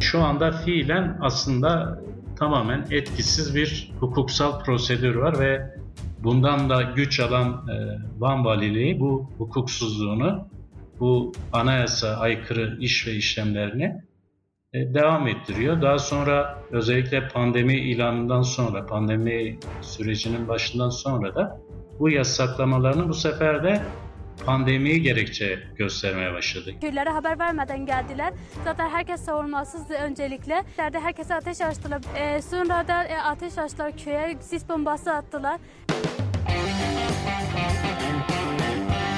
Şu anda fiilen aslında tamamen etkisiz bir hukuksal prosedür var ve bundan da güç alan e, Van Valiliği bu hukuksuzluğunu, bu anayasa aykırı iş ve işlemlerini e, devam ettiriyor. Daha sonra özellikle pandemi ilanından sonra, pandemi sürecinin başından sonra da bu yasaklamalarını bu sefer de pandemiyi gerekçe göstermeye başladı. Köylere haber vermeden geldiler. Zaten herkes savunmasızdı öncelikle. Yerde herkese ateş açtılar. E, sonra da e, ateş açtılar köye. Sis bombası attılar.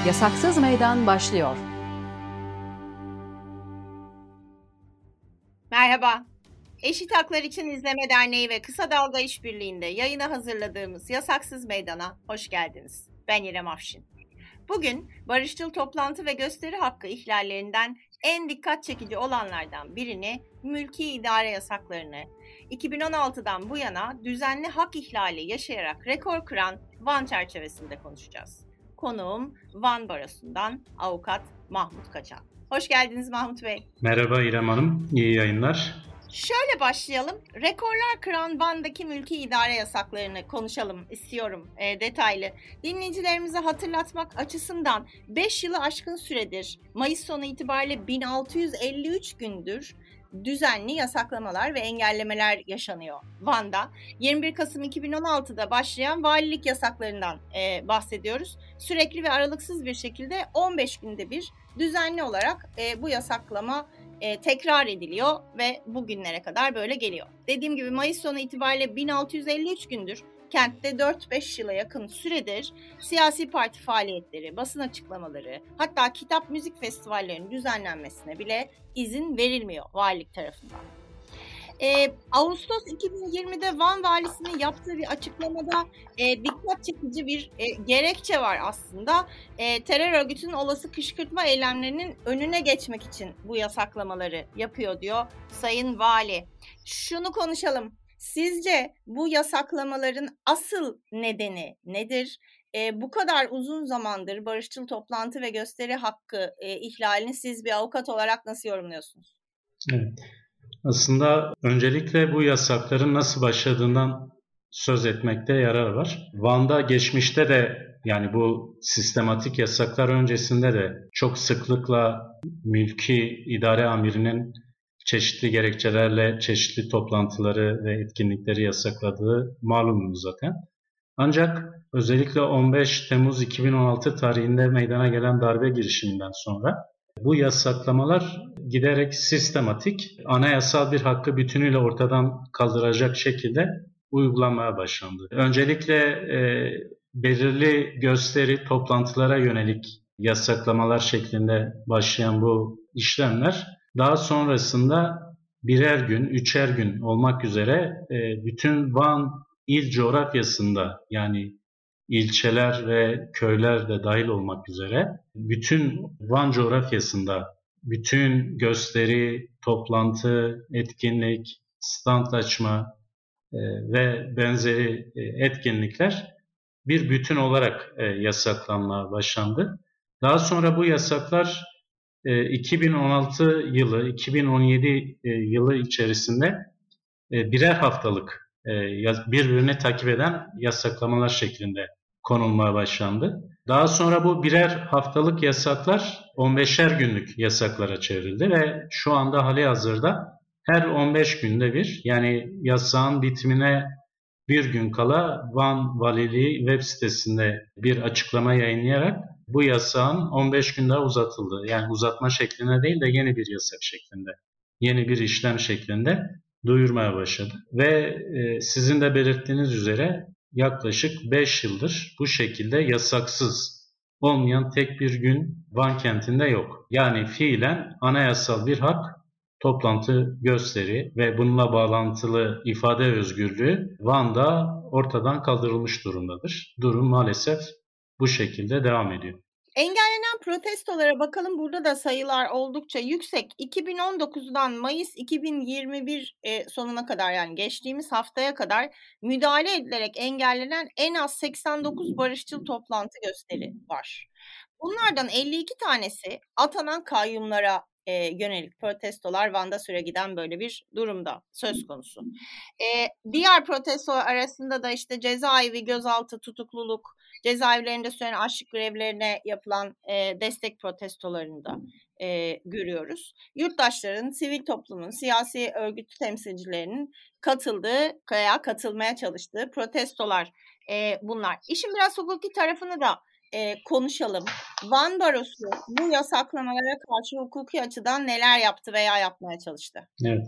Yasaksız Meydan başlıyor. Merhaba. Eşit Haklar İçin İzleme Derneği ve Kısa Dalga İşbirliği'nde yayına hazırladığımız Yasaksız Meydan'a hoş geldiniz. Ben İrem Afşin. Bugün barışçıl toplantı ve gösteri hakkı ihlallerinden en dikkat çekici olanlardan birini mülki idare yasaklarını 2016'dan bu yana düzenli hak ihlali yaşayarak rekor kıran Van çerçevesinde konuşacağız. Konuğum Van Barosu'ndan avukat Mahmut Kaçan. Hoş geldiniz Mahmut Bey. Merhaba İrem Hanım, iyi yayınlar. Şöyle başlayalım. Rekorlar kıran Van'daki mülki idare yasaklarını konuşalım istiyorum e, detaylı. Dinleyicilerimize hatırlatmak açısından 5 yılı aşkın süredir Mayıs sonu itibariyle 1653 gündür düzenli yasaklamalar ve engellemeler yaşanıyor Van'da. 21 Kasım 2016'da başlayan valilik yasaklarından e, bahsediyoruz. Sürekli ve aralıksız bir şekilde 15 günde bir düzenli olarak e, bu yasaklama e, tekrar ediliyor ve bugünlere kadar böyle geliyor. Dediğim gibi Mayıs sonu itibariyle 1653 gündür kentte 4-5 yıla yakın süredir siyasi parti faaliyetleri, basın açıklamaları, hatta kitap müzik festivallerinin düzenlenmesine bile izin verilmiyor valilik tarafından. Ee, Ağustos 2020'de Van Valisi'nin yaptığı bir açıklamada e, dikkat çekici bir e, gerekçe var aslında. E, terör örgütünün olası kışkırtma eylemlerinin önüne geçmek için bu yasaklamaları yapıyor diyor Sayın Vali. Şunu konuşalım. Sizce bu yasaklamaların asıl nedeni nedir? E, bu kadar uzun zamandır barışçıl toplantı ve gösteri hakkı e, ihlalini siz bir avukat olarak nasıl yorumluyorsunuz? Evet. Aslında öncelikle bu yasakların nasıl başladığından söz etmekte yarar var. Van'da geçmişte de yani bu sistematik yasaklar öncesinde de çok sıklıkla mülki idare amirinin çeşitli gerekçelerle çeşitli toplantıları ve etkinlikleri yasakladığı malumdu zaten. Ancak özellikle 15 Temmuz 2016 tarihinde meydana gelen darbe girişiminden sonra bu yasaklamalar giderek sistematik, anayasal bir hakkı bütünüyle ortadan kaldıracak şekilde uygulanmaya başlandı. Öncelikle e, belirli gösteri, toplantılara yönelik yasaklamalar şeklinde başlayan bu işlemler daha sonrasında birer gün, üçer gün olmak üzere e, bütün Van il coğrafyasında yani ilçeler ve köyler de dahil olmak üzere bütün Van coğrafyasında bütün gösteri, toplantı, etkinlik, stand açma e, ve benzeri e, etkinlikler bir bütün olarak e, yasaklanmaya başlandı. Daha sonra bu yasaklar 2016 yılı, 2017 yılı içerisinde birer haftalık birbirini takip eden yasaklamalar şeklinde konulmaya başlandı. Daha sonra bu birer haftalık yasaklar 15'er günlük yasaklara çevrildi ve şu anda hali hazırda her 15 günde bir yani yasağın bitimine bir gün kala Van Valiliği web sitesinde bir açıklama yayınlayarak bu yasağın 15 gün daha uzatıldığı yani uzatma şeklinde değil de yeni bir yasak şeklinde, yeni bir işlem şeklinde duyurmaya başladı. Ve e, sizin de belirttiğiniz üzere yaklaşık 5 yıldır bu şekilde yasaksız olmayan tek bir gün Van kentinde yok. Yani fiilen anayasal bir hak toplantı gösteri ve bununla bağlantılı ifade özgürlüğü Van'da ortadan kaldırılmış durumdadır. Durum maalesef bu şekilde devam ediyor. Engellenen protestolara bakalım burada da sayılar oldukça yüksek. 2019'dan Mayıs 2021 e, sonuna kadar yani geçtiğimiz haftaya kadar müdahale edilerek engellenen en az 89 barışçıl toplantı gösteri var. Bunlardan 52 tanesi atanan kayyumlara e, yönelik protestolar Van'da süre giden böyle bir durumda söz konusu. E, diğer protestolar arasında da işte cezaevi, gözaltı, tutukluluk, cezaevlerinde süren açlık grevlerine yapılan e, destek protestolarında e, görüyoruz. Yurttaşların, sivil toplumun, siyasi örgüt temsilcilerinin katıldığı veya katılmaya çalıştığı protestolar e, bunlar. İşin biraz hukuki tarafını da e, konuşalım. Van Barosu bu yasaklamalara karşı hukuki açıdan neler yaptı veya yapmaya çalıştı? Evet.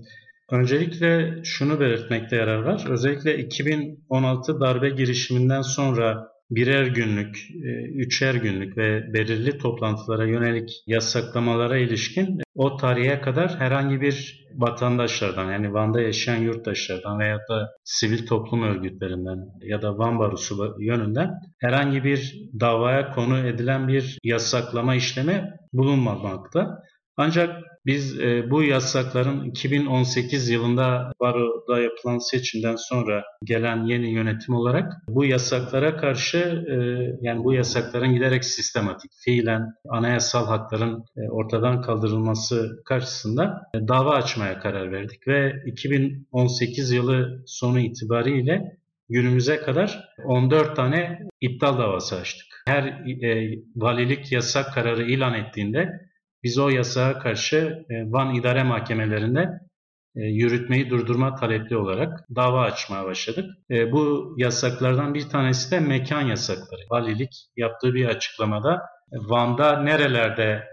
Öncelikle şunu belirtmekte yarar var. Özellikle 2016 darbe girişiminden sonra birer günlük, e, üçer günlük ve belirli toplantılara yönelik yasaklamalara ilişkin o tarihe kadar herhangi bir vatandaşlardan yani Van'da yaşayan yurttaşlardan veya da sivil toplum örgütlerinden ya da Van Barosu yönünden herhangi bir davaya konu edilen bir yasaklama işlemi bulunmamakta. Ancak biz e, bu yasakların 2018 yılında Baro'da yapılan seçimden sonra gelen yeni yönetim olarak bu yasaklara karşı e, yani bu yasakların giderek sistematik, fiilen anayasal hakların e, ortadan kaldırılması karşısında e, dava açmaya karar verdik ve 2018 yılı sonu itibariyle günümüze kadar 14 tane iptal davası açtık. Her e, valilik yasak kararı ilan ettiğinde biz o yasağa karşı e, Van İdare Mahkemelerinde e, yürütmeyi durdurma talepli olarak dava açmaya başladık. E, bu yasaklardan bir tanesi de mekan yasakları. Valilik yaptığı bir açıklamada Van'da nerelerde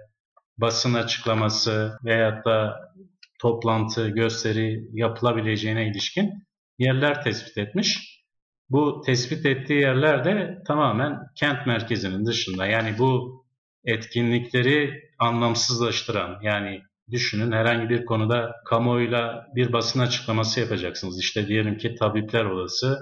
basın açıklaması veyahut da toplantı, gösteri yapılabileceğine ilişkin yerler tespit etmiş. Bu tespit ettiği yerler de tamamen kent merkezinin dışında. Yani bu etkinlikleri anlamsızlaştıran yani düşünün herhangi bir konuda kamuoyuyla bir basın açıklaması yapacaksınız. İşte diyelim ki Tabipler Odası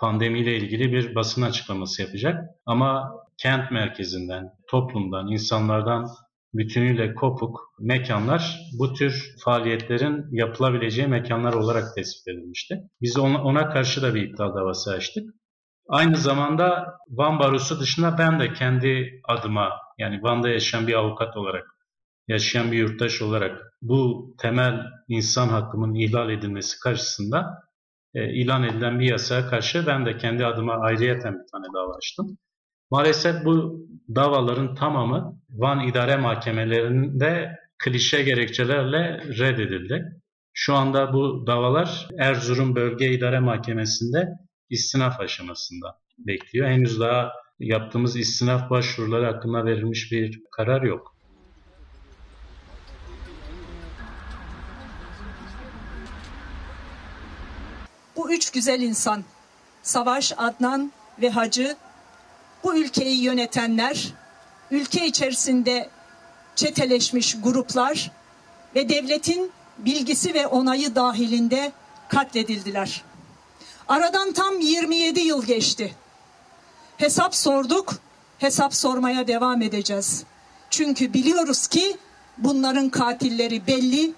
pandemiyle ilgili bir basın açıklaması yapacak ama kent merkezinden, toplumdan, insanlardan bütünüyle kopuk mekanlar bu tür faaliyetlerin yapılabileceği mekanlar olarak tespit edilmişti. Biz ona, karşı da bir iptal davası açtık. Aynı zamanda Van Barosu dışında ben de kendi adıma yani Van'da yaşayan bir avukat olarak, yaşayan bir yurttaş olarak bu temel insan hakkının ihlal edilmesi karşısında e, ilan edilen bir yasaya karşı ben de kendi adıma ayrıyeten bir tane dava açtım. Maalesef bu davaların tamamı Van İdare Mahkemelerinde klişe gerekçelerle reddedildi. Şu anda bu davalar Erzurum Bölge İdare Mahkemesi'nde istinaf aşamasında bekliyor. Henüz daha yaptığımız istinaf başvuruları hakkında verilmiş bir karar yok. Bu üç güzel insan, Savaş, Adnan ve Hacı, bu ülkeyi yönetenler, ülke içerisinde çeteleşmiş gruplar ve devletin bilgisi ve onayı dahilinde katledildiler. Aradan tam 27 yıl geçti. Hesap sorduk, hesap sormaya devam edeceğiz. Çünkü biliyoruz ki bunların katilleri belli,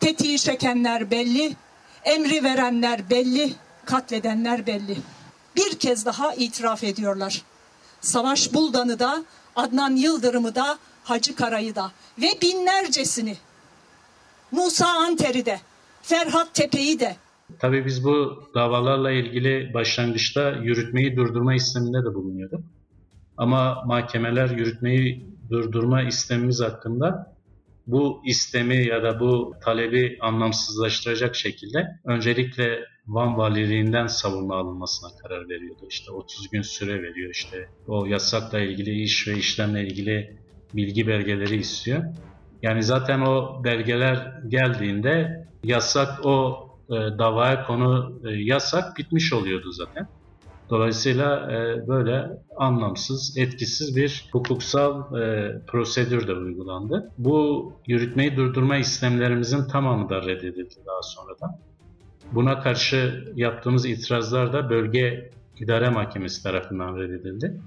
tetiği çekenler belli, emri verenler belli, katledenler belli. Bir kez daha itiraf ediyorlar. Savaş Buldan'ı da, Adnan Yıldırım'ı da, Hacı Kara'yı da ve binlercesini, Musa Anter'i de, Ferhat Tepe'yi de, Tabii biz bu davalarla ilgili başlangıçta yürütmeyi durdurma isteminde de bulunuyorduk. Ama mahkemeler yürütmeyi durdurma istemimiz hakkında bu istemi ya da bu talebi anlamsızlaştıracak şekilde öncelikle Van Valiliğinden savunma alınmasına karar veriyordu. İşte 30 gün süre veriyor işte o yasakla ilgili iş ve işlemle ilgili bilgi belgeleri istiyor. Yani zaten o belgeler geldiğinde yasak o e, davaya konu e, yasak bitmiş oluyordu zaten. Dolayısıyla e, böyle anlamsız, etkisiz bir hukuksal e, prosedür de uygulandı. Bu yürütmeyi durdurma istemlerimizin tamamı da reddedildi daha sonradan. Buna karşı yaptığımız itirazlar da bölge idare mahkemesi tarafından reddedildi.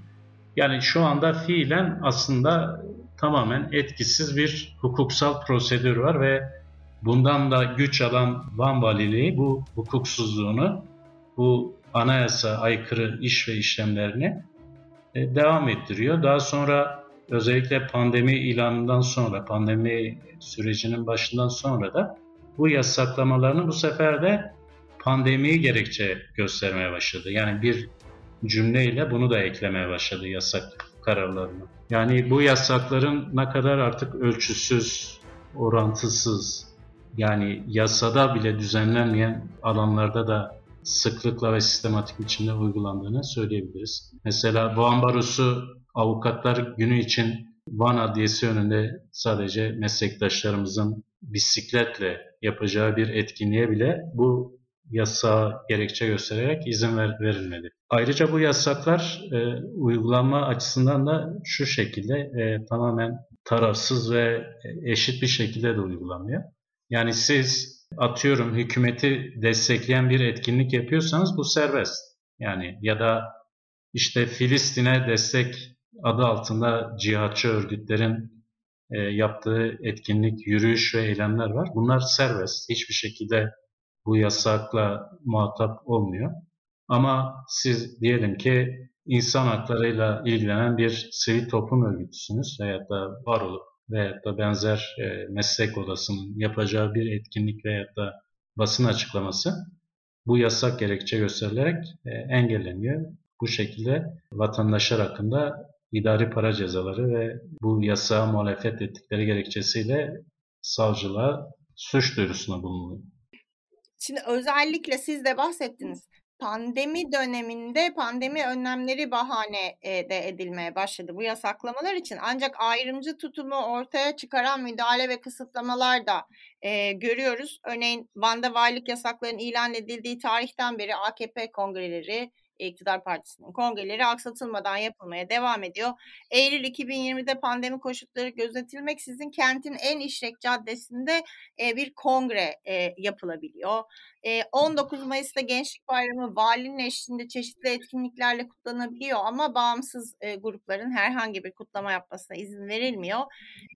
Yani şu anda fiilen aslında tamamen etkisiz bir hukuksal prosedür var ve Bundan da güç alan Van Valiliği bu hukuksuzluğunu, bu anayasa aykırı iş ve işlemlerini e, devam ettiriyor. Daha sonra özellikle pandemi ilanından sonra, pandemi sürecinin başından sonra da bu yasaklamalarını bu sefer de pandemiyi gerekçe göstermeye başladı. Yani bir cümleyle bunu da eklemeye başladı yasak kararlarını. Yani bu yasakların ne kadar artık ölçüsüz, orantısız, yani yasada bile düzenlenmeyen alanlarda da sıklıkla ve sistematik biçimde uygulandığını söyleyebiliriz. Mesela Van Barosu Avukatlar Günü için Van Adliyesi önünde sadece meslektaşlarımızın bisikletle yapacağı bir etkinliğe bile bu yasa gerekçe göstererek izin ver, verilmedi. Ayrıca bu yasaklar e, uygulanma açısından da şu şekilde e, tamamen tarafsız ve eşit bir şekilde de uygulanıyor. Yani siz atıyorum hükümeti destekleyen bir etkinlik yapıyorsanız bu serbest. Yani ya da işte Filistin'e destek adı altında cihatçı örgütlerin e, yaptığı etkinlik, yürüyüş ve eylemler var. Bunlar serbest. Hiçbir şekilde bu yasakla muhatap olmuyor. Ama siz diyelim ki insan haklarıyla ilgilenen bir sivil toplum örgütüsünüz veya da var olup veya da benzer e, meslek odasının yapacağı bir etkinlik veya da basın açıklaması bu yasak gerekçe gösterilerek e, engelleniyor. Bu şekilde vatandaşlar hakkında idari para cezaları ve bu yasağa muhalefet ettikleri gerekçesiyle savcılığa suç duyurusunda bulunuyor. Şimdi özellikle siz de bahsettiniz pandemi döneminde pandemi önlemleri bahane e, de edilmeye başladı bu yasaklamalar için. Ancak ayrımcı tutumu ortaya çıkaran müdahale ve kısıtlamalar da e, görüyoruz. Örneğin Van'da valilik yasaklarının ilan edildiği tarihten beri AKP kongreleri iktidar partisinin kongreleri aksatılmadan yapılmaya devam ediyor. Eylül 2020'de pandemi koşulları gözetilmeksizin kentin en işlek caddesinde e, bir kongre e, yapılabiliyor. E, 19 Mayıs'ta Gençlik Bayramı valinin eşliğinde çeşitli etkinliklerle kutlanabiliyor ama bağımsız e, grupların herhangi bir kutlama yapmasına izin verilmiyor.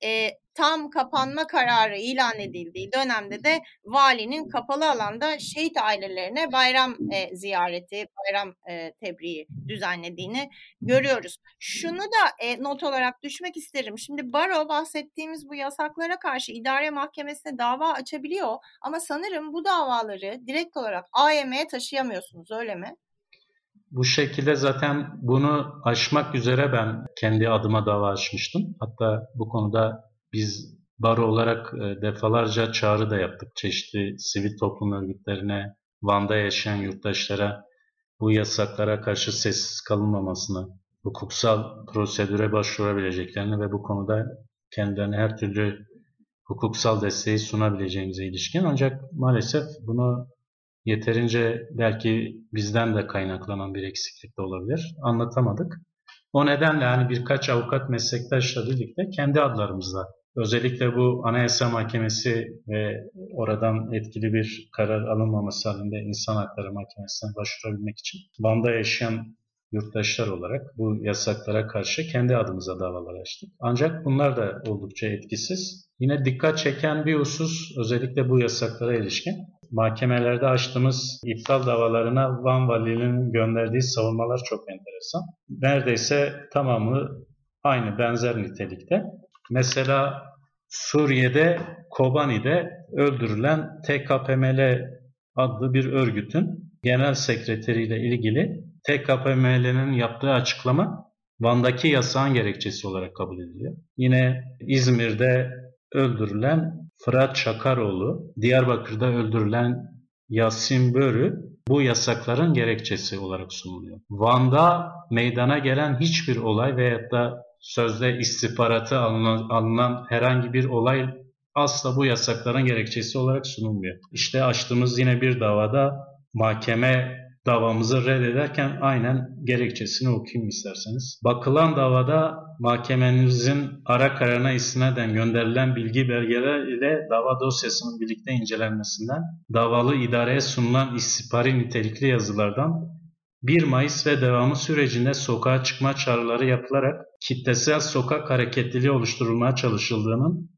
E, tam kapanma kararı ilan edildiği dönemde de valinin kapalı alanda şehit ailelerine bayram e, ziyareti, bayram e, tebriği düzenlediğini görüyoruz. Şunu da e, not olarak düşmek isterim. Şimdi baro bahsettiğimiz bu yasaklara karşı idare mahkemesine dava açabiliyor ama sanırım bu davaları direkt olarak AYM'ye taşıyamıyorsunuz öyle mi? Bu şekilde zaten bunu aşmak üzere ben kendi adıma dava açmıştım. Hatta bu konuda biz baro olarak e, defalarca çağrı da yaptık. Çeşitli sivil toplum örgütlerine, Van'da yaşayan yurttaşlara bu yasaklara karşı sessiz kalınmamasını, hukuksal prosedüre başvurabileceklerini ve bu konuda kendilerine her türlü hukuksal desteği sunabileceğimize ilişkin. Ancak maalesef bunu yeterince belki bizden de kaynaklanan bir eksiklik de olabilir. Anlatamadık. O nedenle hani birkaç avukat meslektaşla birlikte kendi adlarımızla özellikle bu Anayasa Mahkemesi ve oradan etkili bir karar alınmaması halinde İnsan Hakları Mahkemesi'ne başvurabilmek için Van'da yaşayan yurttaşlar olarak bu yasaklara karşı kendi adımıza davalar açtık. Ancak bunlar da oldukça etkisiz. Yine dikkat çeken bir husus özellikle bu yasaklara ilişkin mahkemelerde açtığımız iptal davalarına Van Valiliğinin gönderdiği savunmalar çok enteresan. Neredeyse tamamı aynı benzer nitelikte. Mesela Suriye'de Kobani'de öldürülen TKPML adlı bir örgütün genel sekreteriyle ilgili TKPML'nin yaptığı açıklama Van'daki yasağın gerekçesi olarak kabul ediliyor. Yine İzmir'de öldürülen Fırat Çakaroğlu, Diyarbakır'da öldürülen Yasin Börü bu yasakların gerekçesi olarak sunuluyor. Van'da meydana gelen hiçbir olay veyahut da sözde istihbaratı alınan, alınan herhangi bir olay asla bu yasakların gerekçesi olarak sunulmuyor. İşte açtığımız yine bir davada mahkeme davamızı reddederken aynen gerekçesini okuyayım isterseniz. Bakılan davada mahkememizin ara kararına istinaden gönderilen bilgi belgeler ile dava dosyasının birlikte incelenmesinden, davalı idareye sunulan istihbari nitelikli yazılardan 1 Mayıs ve devamı sürecinde sokağa çıkma çağrıları yapılarak kitlesel sokak hareketliliği oluşturulmaya çalışıldığının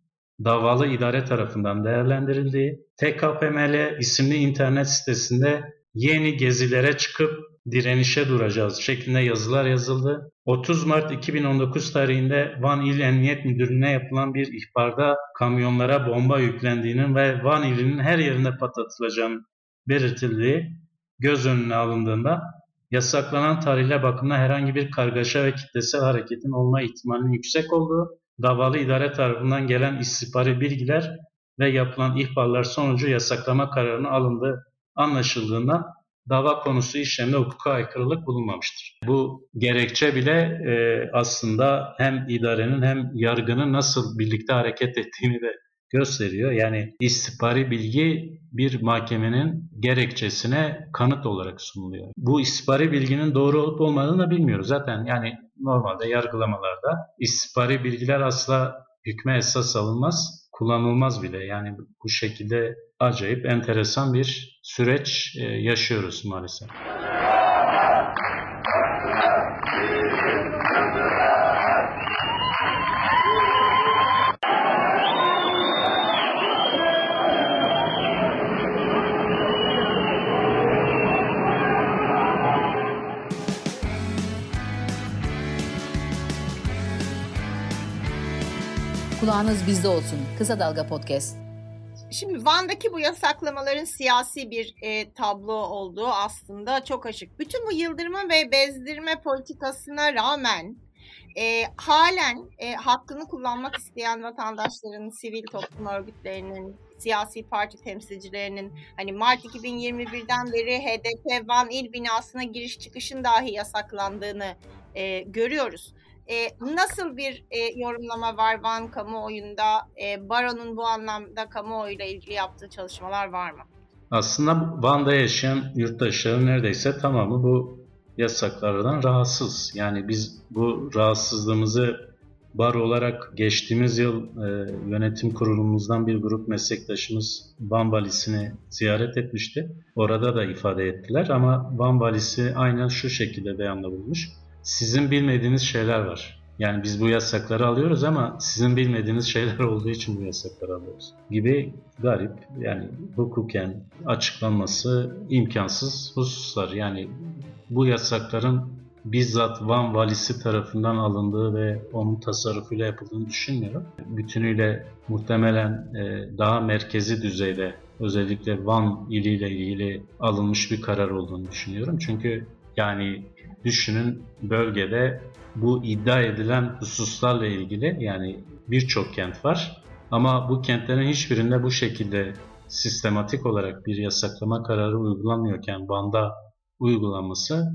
davalı idare tarafından değerlendirildiği, TKPML isimli internet sitesinde yeni gezilere çıkıp direnişe duracağız şeklinde yazılar yazıldı. 30 Mart 2019 tarihinde Van İl Emniyet Müdürlüğü'ne yapılan bir ihbarda kamyonlara bomba yüklendiğinin ve Van ilinin her yerinde patlatılacağının belirtildiği göz önüne alındığında yasaklanan tarihle bakımda herhangi bir kargaşa ve kitlesel hareketin olma ihtimalinin yüksek olduğu, davalı idare tarafından gelen istihbari bilgiler ve yapılan ihbarlar sonucu yasaklama kararının alındığı anlaşıldığında dava konusu işlemde hukuka aykırılık bulunmamıştır. Bu gerekçe bile e, aslında hem idarenin hem yargının nasıl birlikte hareket ettiğini de gösteriyor. Yani istihbari bilgi bir mahkemenin gerekçesine kanıt olarak sunuluyor. Bu istihbari bilginin doğru olup olmadığını da bilmiyoruz. Zaten yani normalde yargılamalarda istihbari bilgiler asla hükme esas alınmaz, kullanılmaz bile. Yani bu şekilde acayip enteresan bir süreç e, yaşıyoruz maalesef. Kulağınız bizde olsun. Kısa Dalga Podcast. Şimdi Van'daki bu yasaklamaların siyasi bir e, tablo olduğu aslında çok açık. Bütün bu yıldırma ve bezdirme politikasına rağmen e, halen e, hakkını kullanmak isteyen vatandaşların, sivil toplum örgütlerinin, siyasi parti temsilcilerinin hani Mart 2021'den beri HDP Van il binasına giriş çıkışın dahi yasaklandığını e, görüyoruz. E, nasıl bir e, yorumlama var Van kamuoyunda? E, Baro'nun bu anlamda kamuoyuyla ilgili yaptığı çalışmalar var mı? Aslında Van'da yaşayan yurttaşların neredeyse tamamı bu yasaklardan rahatsız. Yani biz bu rahatsızlığımızı Baro olarak geçtiğimiz yıl e, yönetim kurulumuzdan bir grup meslektaşımız Van Valisi'ni ziyaret etmişti. Orada da ifade ettiler ama Van Valisi aynen şu şekilde beyanda bulmuş sizin bilmediğiniz şeyler var. Yani biz bu yasakları alıyoruz ama sizin bilmediğiniz şeyler olduğu için bu yasakları alıyoruz. Gibi garip yani hukuken açıklanması imkansız hususlar. Yani bu yasakların bizzat Van valisi tarafından alındığı ve onun tasarrufuyla yapıldığını düşünmüyorum. Bütünüyle muhtemelen e, daha merkezi düzeyde özellikle Van iliyle ilgili alınmış bir karar olduğunu düşünüyorum. Çünkü yani düşünün bölgede bu iddia edilen hususlarla ilgili yani birçok kent var. Ama bu kentlerin hiçbirinde bu şekilde sistematik olarak bir yasaklama kararı uygulanmıyorken Van'da uygulanması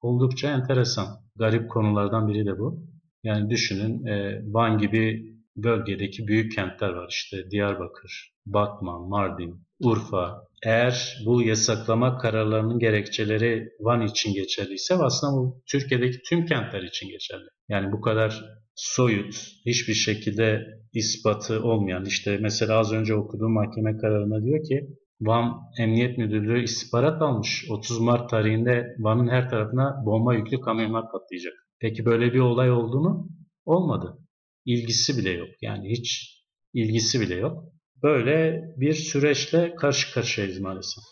oldukça enteresan. Garip konulardan biri de bu. Yani düşünün e, Van gibi bölgedeki büyük kentler var işte Diyarbakır, Batman, Mardin, Urfa. Eğer bu yasaklama kararlarının gerekçeleri Van için geçerliyse aslında bu Türkiye'deki tüm kentler için geçerli. Yani bu kadar soyut, hiçbir şekilde ispatı olmayan işte mesela az önce okuduğum mahkeme kararına diyor ki Van Emniyet Müdürlüğü istihbarat almış. 30 Mart tarihinde Van'ın her tarafına bomba yüklü kamyonlar patlayacak. Peki böyle bir olay oldu mu? Olmadı. İlgisi bile yok. Yani hiç ilgisi bile yok. Böyle bir süreçle karşı karşıyayız maalesef.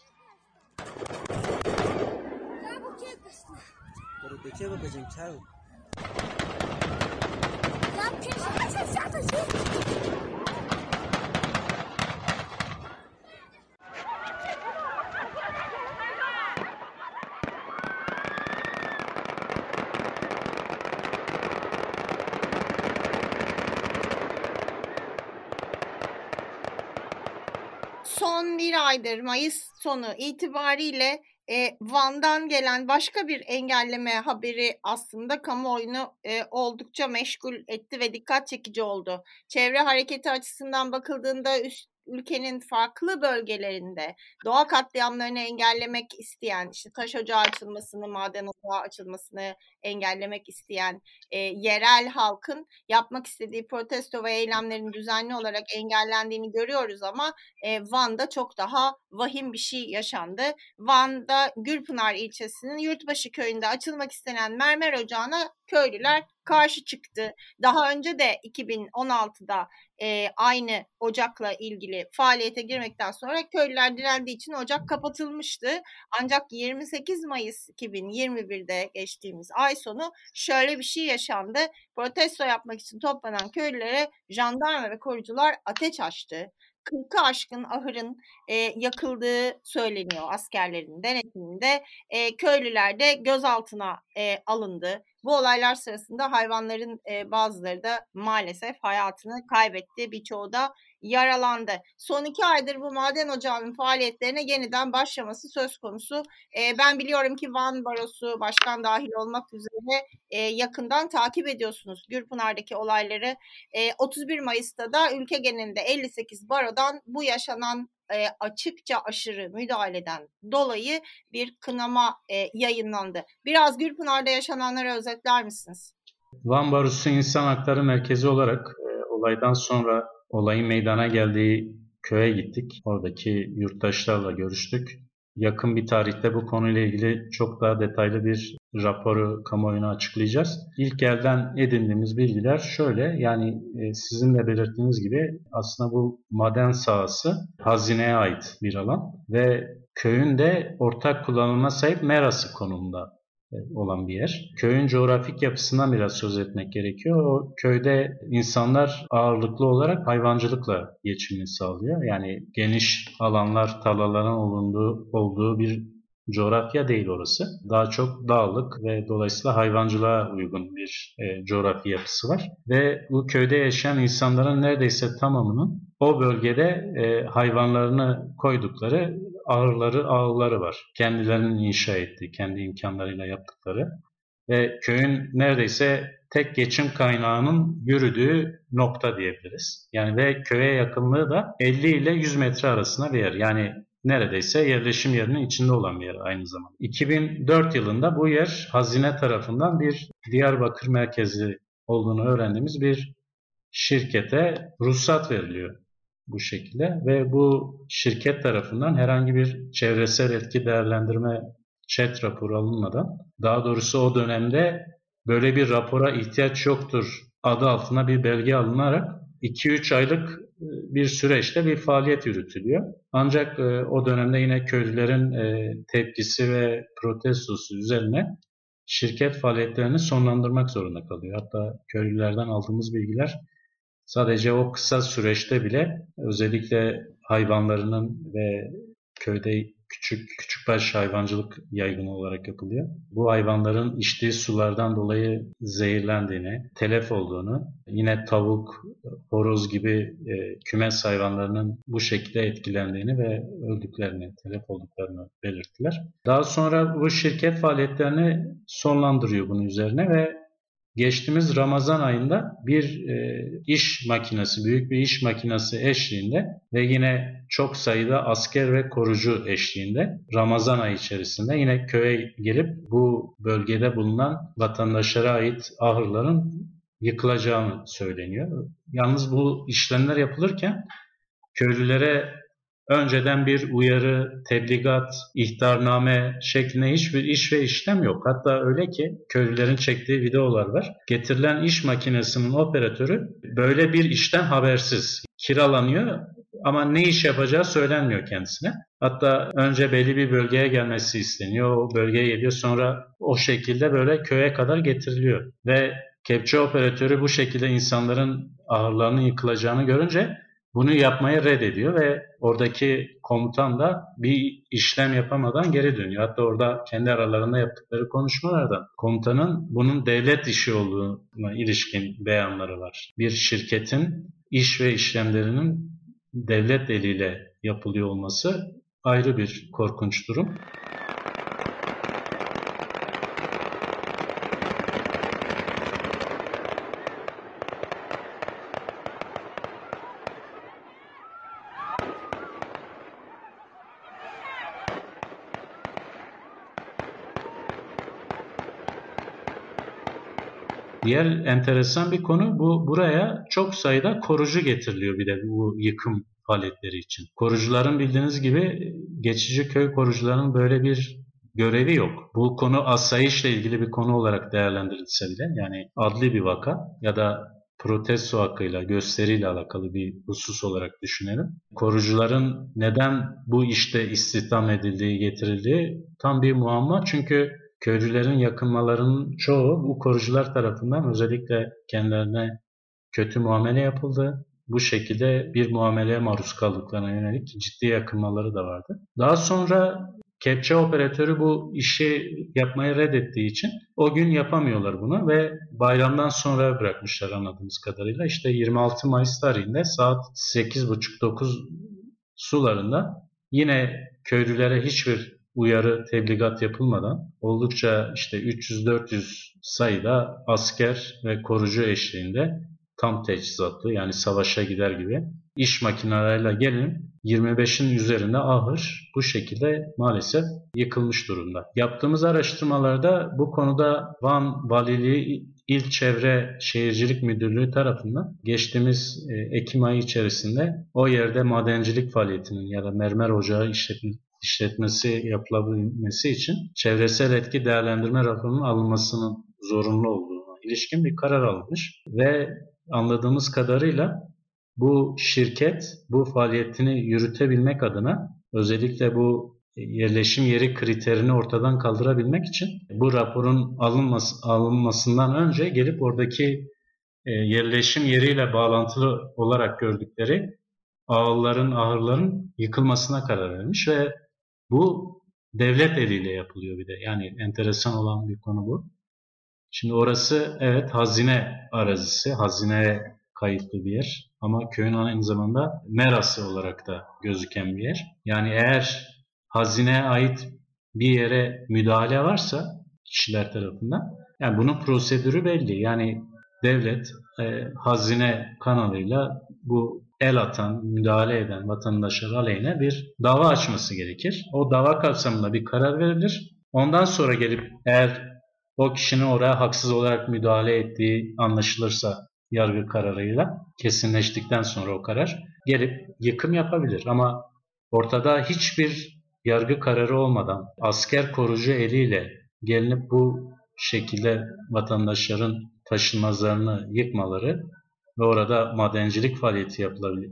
Son bir aydır Mayıs sonu itibariyle e, Van'dan gelen başka bir engelleme haberi aslında kamuoyunu e, oldukça meşgul etti ve dikkat çekici oldu. Çevre hareketi açısından bakıldığında üst, ülkenin farklı bölgelerinde doğa katliamlarını engellemek isteyen, işte taş ocağı açılmasını, maden ocağı açılmasını engellemek isteyen e, yerel halkın yapmak istediği protesto ve eylemlerin düzenli olarak engellendiğini görüyoruz ama e, Van'da çok daha vahim bir şey yaşandı. Van'da Gülpınar ilçesinin Yurtbaşı köyünde açılmak istenen mermer ocağına köylüler karşı çıktı. Daha önce de 2016'da e, aynı ocakla ilgili faaliyete girmekten sonra köylüler direndiği için ocak kapatılmıştı. Ancak 28 Mayıs 2021'de geçtiğimiz ay sonu şöyle bir şey yaşandı. Protesto yapmak için toplanan köylülere jandarma ve korucular ateş açtı. 40'ı aşkın ahırın e, yakıldığı söyleniyor askerlerin denetiminde. E, köylüler de gözaltına e, alındı. Bu olaylar sırasında hayvanların e, bazıları da maalesef hayatını kaybetti. Birçoğu da yaralandı. Son iki aydır bu maden ocağının faaliyetlerine yeniden başlaması söz konusu. E, ben biliyorum ki Van Barosu başkan dahil olmak üzere e, yakından takip ediyorsunuz Gürpınar'daki olayları. E, 31 Mayıs'ta da ülke genelinde 58 barodan bu yaşanan e, açıkça aşırı müdahaleden dolayı bir kınama e, yayınlandı. Biraz Gürpınar'da yaşananları özetler misiniz? Van Barosu İnsan Hakları Merkezi olarak e, olaydan sonra olayın meydana geldiği köye gittik. Oradaki yurttaşlarla görüştük. Yakın bir tarihte bu konuyla ilgili çok daha detaylı bir raporu kamuoyuna açıklayacağız. İlk elden edindiğimiz bilgiler şöyle yani e, sizin de belirttiğiniz gibi aslında bu maden sahası hazineye ait bir alan ve köyün de ortak kullanımına sahip merası konumunda olan bir yer. Köyün coğrafik yapısından biraz söz etmek gerekiyor. O köyde insanlar ağırlıklı olarak hayvancılıkla geçimini sağlıyor. Yani geniş alanlar, tarlaların olunduğu, olduğu bir coğrafya değil orası. Daha çok dağlık ve dolayısıyla hayvancılığa uygun bir e, coğrafi yapısı var. Ve bu köyde yaşayan insanların neredeyse tamamının o bölgede e, hayvanlarını koydukları ağırları, ağları var. Kendilerinin inşa ettiği, kendi imkanlarıyla yaptıkları. Ve köyün neredeyse tek geçim kaynağının yürüdüğü nokta diyebiliriz. Yani ve köye yakınlığı da 50 ile 100 metre arasında bir yer. Yani neredeyse yerleşim yerinin içinde olan bir yer aynı zamanda. 2004 yılında bu yer hazine tarafından bir Diyarbakır merkezli olduğunu öğrendiğimiz bir şirkete ruhsat veriliyor bu şekilde ve bu şirket tarafından herhangi bir çevresel etki değerlendirme chat raporu alınmadan daha doğrusu o dönemde böyle bir rapora ihtiyaç yoktur adı altına bir belge alınarak 2-3 aylık e, bir süreçte bir faaliyet yürütülüyor. Ancak e, o dönemde yine köylülerin e, tepkisi ve protestosu üzerine şirket faaliyetlerini sonlandırmak zorunda kalıyor. Hatta köylülerden aldığımız bilgiler sadece o kısa süreçte bile özellikle hayvanlarının ve köyde küçük küçükbaş hayvancılık yaygın olarak yapılıyor. Bu hayvanların içtiği sulardan dolayı zehirlendiğini, telef olduğunu, yine tavuk, horoz gibi e, kümes hayvanlarının bu şekilde etkilendiğini ve öldüklerini, telef olduklarını belirttiler. Daha sonra bu şirket faaliyetlerini sonlandırıyor bunun üzerine ve geçtiğimiz Ramazan ayında bir e, iş makinesi, büyük bir iş makinesi eşliğinde ve yine çok sayıda asker ve korucu eşliğinde Ramazan ayı içerisinde yine köye gelip bu bölgede bulunan vatandaşlara ait ahırların yıkılacağını söyleniyor. Yalnız bu işlemler yapılırken köylülere önceden bir uyarı, tebligat, ihtarname şeklinde hiçbir iş ve işlem yok. Hatta öyle ki köylülerin çektiği videolar var. Getirilen iş makinesinin operatörü böyle bir işten habersiz. Kiralanıyor ama ne iş yapacağı söylenmiyor kendisine. Hatta önce belli bir bölgeye gelmesi isteniyor. O bölgeye geliyor sonra o şekilde böyle köye kadar getiriliyor. Ve kepçe operatörü bu şekilde insanların ahırlarının yıkılacağını görünce bunu yapmayı reddediyor ve oradaki komutan da bir işlem yapamadan geri dönüyor. Hatta orada kendi aralarında yaptıkları konuşmalardan komutanın bunun devlet işi olduğuna ilişkin beyanları var. Bir şirketin iş ve işlemlerinin devlet eliyle yapılıyor olması ayrı bir korkunç durum. Diğer enteresan bir konu bu buraya çok sayıda korucu getiriliyor bir de bu yıkım faaliyetleri için. Korucuların bildiğiniz gibi geçici köy korucularının böyle bir görevi yok. Bu konu asayişle ilgili bir konu olarak değerlendirilse bile yani adli bir vaka ya da protesto hakkıyla, gösteriyle alakalı bir husus olarak düşünelim. Korucuların neden bu işte istihdam edildiği, getirildiği tam bir muamma. Çünkü köylülerin yakınmalarının çoğu bu korucular tarafından özellikle kendilerine kötü muamele yapıldı. Bu şekilde bir muameleye maruz kaldıklarına yönelik ciddi yakınmaları da vardı. Daha sonra Kepçe operatörü bu işi yapmayı reddettiği için o gün yapamıyorlar bunu ve bayramdan sonra bırakmışlar anladığımız kadarıyla. İşte 26 Mayıs tarihinde saat 8.30-9 sularında yine köylülere hiçbir uyarı, tebligat yapılmadan oldukça işte 300-400 sayıda asker ve korucu eşliğinde tam teçhizatlı yani savaşa gider gibi iş makineleriyle gelin 25'in üzerinde ahır bu şekilde maalesef yıkılmış durumda. Yaptığımız araştırmalarda bu konuda Van Valiliği İl Çevre Şehircilik Müdürlüğü tarafından geçtiğimiz e, Ekim ayı içerisinde o yerde madencilik faaliyetinin ya da mermer ocağı işletme, işletmesi yapılabilmesi için çevresel etki değerlendirme raporunun alınmasının zorunlu olduğuna ilişkin bir karar alınmış ve anladığımız kadarıyla bu şirket bu faaliyetini yürütebilmek adına özellikle bu yerleşim yeri kriterini ortadan kaldırabilmek için bu raporun alınması, alınmasından önce gelip oradaki e, yerleşim yeriyle bağlantılı olarak gördükleri ağılların, ahırların yıkılmasına karar vermiş ve bu devlet eliyle yapılıyor bir de. Yani enteresan olan bir konu bu. Şimdi orası evet hazine arazisi, hazineye kayıtlı bir yer. Ama köyün aynı zamanda merası olarak da gözüken bir yer. Yani eğer hazineye ait bir yere müdahale varsa kişiler tarafından yani bunun prosedürü belli. Yani devlet e, hazine kanalıyla bu el atan, müdahale eden vatandaşlar aleyhine bir dava açması gerekir. O dava kapsamında bir karar verilir. Ondan sonra gelip eğer o kişinin oraya haksız olarak müdahale ettiği anlaşılırsa yargı kararıyla kesinleştikten sonra o karar gelip yıkım yapabilir. Ama ortada hiçbir yargı kararı olmadan asker korucu eliyle gelinip bu şekilde vatandaşların taşınmazlarını yıkmaları ve orada madencilik faaliyeti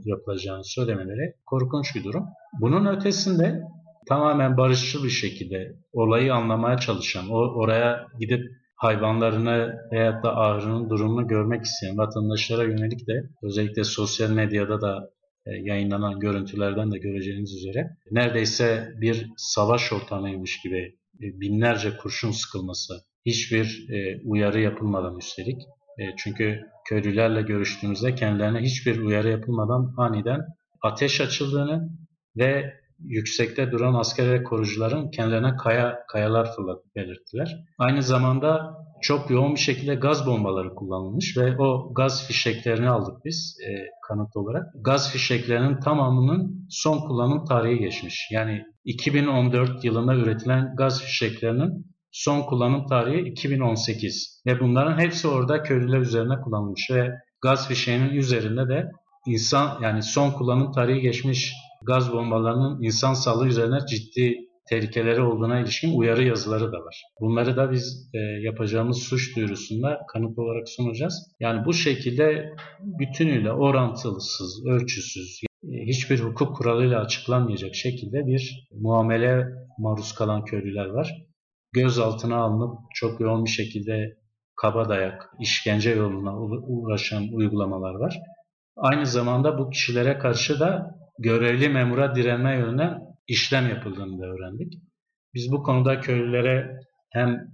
yapılacağını söylemeleri korkunç bir durum. Bunun ötesinde tamamen barışçıl bir şekilde olayı anlamaya çalışan, oraya gidip hayvanlarını veya da ahırının durumunu görmek isteyen vatandaşlara yönelik de özellikle sosyal medyada da e, yayınlanan görüntülerden de göreceğiniz üzere neredeyse bir savaş ortamıymış gibi e, binlerce kurşun sıkılması, hiçbir e, uyarı yapılmadan üstelik. Çünkü köylülerle görüştüğümüzde kendilerine hiçbir uyarı yapılmadan aniden ateş açıldığını ve yüksekte duran asker ve korucuların kendilerine kaya, kayalar fırlatıp belirttiler. Aynı zamanda çok yoğun bir şekilde gaz bombaları kullanılmış ve o gaz fişeklerini aldık biz e, kanıt olarak. Gaz fişeklerinin tamamının son kullanım tarihi geçmiş. Yani 2014 yılında üretilen gaz fişeklerinin son kullanım tarihi 2018 ve bunların hepsi orada köylüler üzerine kullanılmış ve gaz fişeğinin üzerinde de insan yani son kullanım tarihi geçmiş gaz bombalarının insan sağlığı üzerine ciddi tehlikeleri olduğuna ilişkin uyarı yazıları da var. Bunları da biz e, yapacağımız suç duyurusunda kanıt olarak sunacağız. Yani bu şekilde bütünüyle orantılısız, ölçüsüz, e, hiçbir hukuk kuralıyla açıklanmayacak şekilde bir muamele maruz kalan köylüler var. Gözaltına alınıp çok yoğun bir şekilde kaba dayak, işkence yoluna uğraşan uygulamalar var. Aynı zamanda bu kişilere karşı da görevli memura direnme yönüne işlem yapıldığını da öğrendik. Biz bu konuda köylülere hem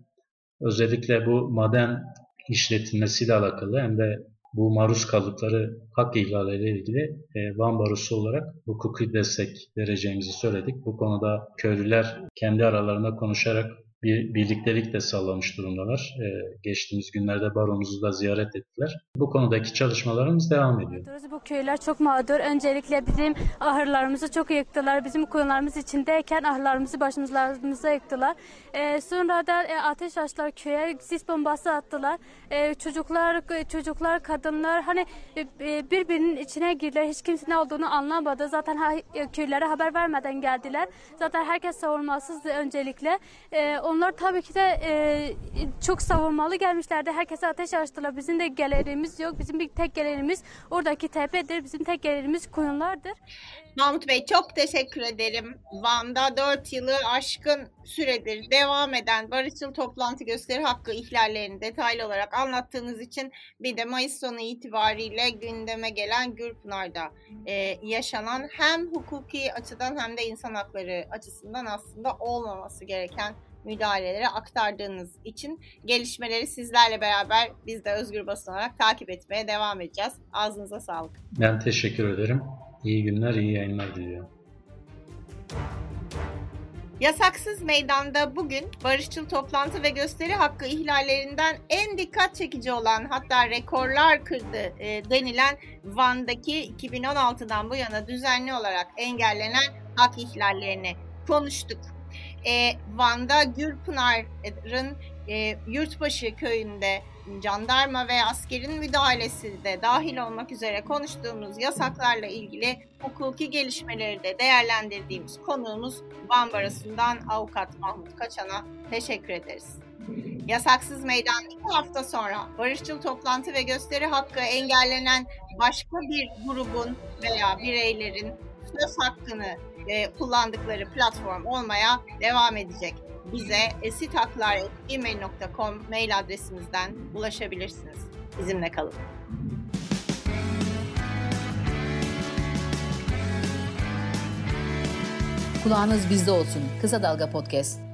özellikle bu maden işletilmesiyle alakalı hem de bu maruz kaldıkları hak ihlaliyle ilgili e, Van Barosu olarak hukuki destek vereceğimizi söyledik. Bu konuda köylüler kendi aralarında konuşarak bir birliktelik de sağlamış durumdalar. Ee, geçtiğimiz günlerde baromuzu da ziyaret ettiler. Bu konudaki çalışmalarımız devam ediyor. Bu köyler çok mağdur. Öncelikle bizim ahırlarımızı çok yıktılar. Bizim koyunlarımız içindeyken ahırlarımızı başımızlarımıza yıktılar. Ee, sonra da e, ateş açtılar köye. Sis bombası attılar. Ee, çocuklar, çocuklar, kadınlar hani e, birbirinin içine girdiler. Hiç kimse ne olduğunu anlamadı. Zaten ha, e, köylere haber vermeden geldiler. Zaten herkes savunmasızdı öncelikle. Ee, onlar tabii ki de e, çok savunmalı gelmişlerdi. Herkese ateş açtılar. Bizim de gelirimiz yok. Bizim bir tek gelirimiz oradaki tepedir. Bizim tek gelirimiz koyunlardır. Mahmut Bey çok teşekkür ederim. Van'da 4 yılı aşkın süredir devam eden barışçıl toplantı gösteri hakkı ihlallerini detaylı olarak anlattığınız için bir de Mayıs sonu itibariyle gündeme gelen Gürpınar'da e, yaşanan hem hukuki açıdan hem de insan hakları açısından aslında olmaması gereken müdahaleleri aktardığınız için gelişmeleri sizlerle beraber biz de Özgür Basın olarak takip etmeye devam edeceğiz. Ağzınıza sağlık. Ben teşekkür ederim. İyi günler, iyi yayınlar diliyorum. Yasaksız meydanda bugün barışçıl toplantı ve gösteri hakkı ihlallerinden en dikkat çekici olan hatta rekorlar kırdı e, denilen Van'daki 2016'dan bu yana düzenli olarak engellenen hak ihlallerini konuştuk. E, Van'da Gürpınar'ın e, Yurtbaşı köyünde jandarma ve askerin müdahalesi de dahil olmak üzere konuştuğumuz yasaklarla ilgili hukuki gelişmeleri de değerlendirdiğimiz konuğumuz Van Barası'ndan Avukat Mahmut Kaçan'a teşekkür ederiz. Yasaksız meydan iki hafta sonra barışçıl toplantı ve gösteri hakkı engellenen başka bir grubun veya bireylerin söz hakkını e, kullandıkları platform olmaya devam edecek. Bize esitaklar.gmail.com mail adresimizden ulaşabilirsiniz. Bizimle kalın. Kulağınız bizde olsun. Kısa Dalga Podcast.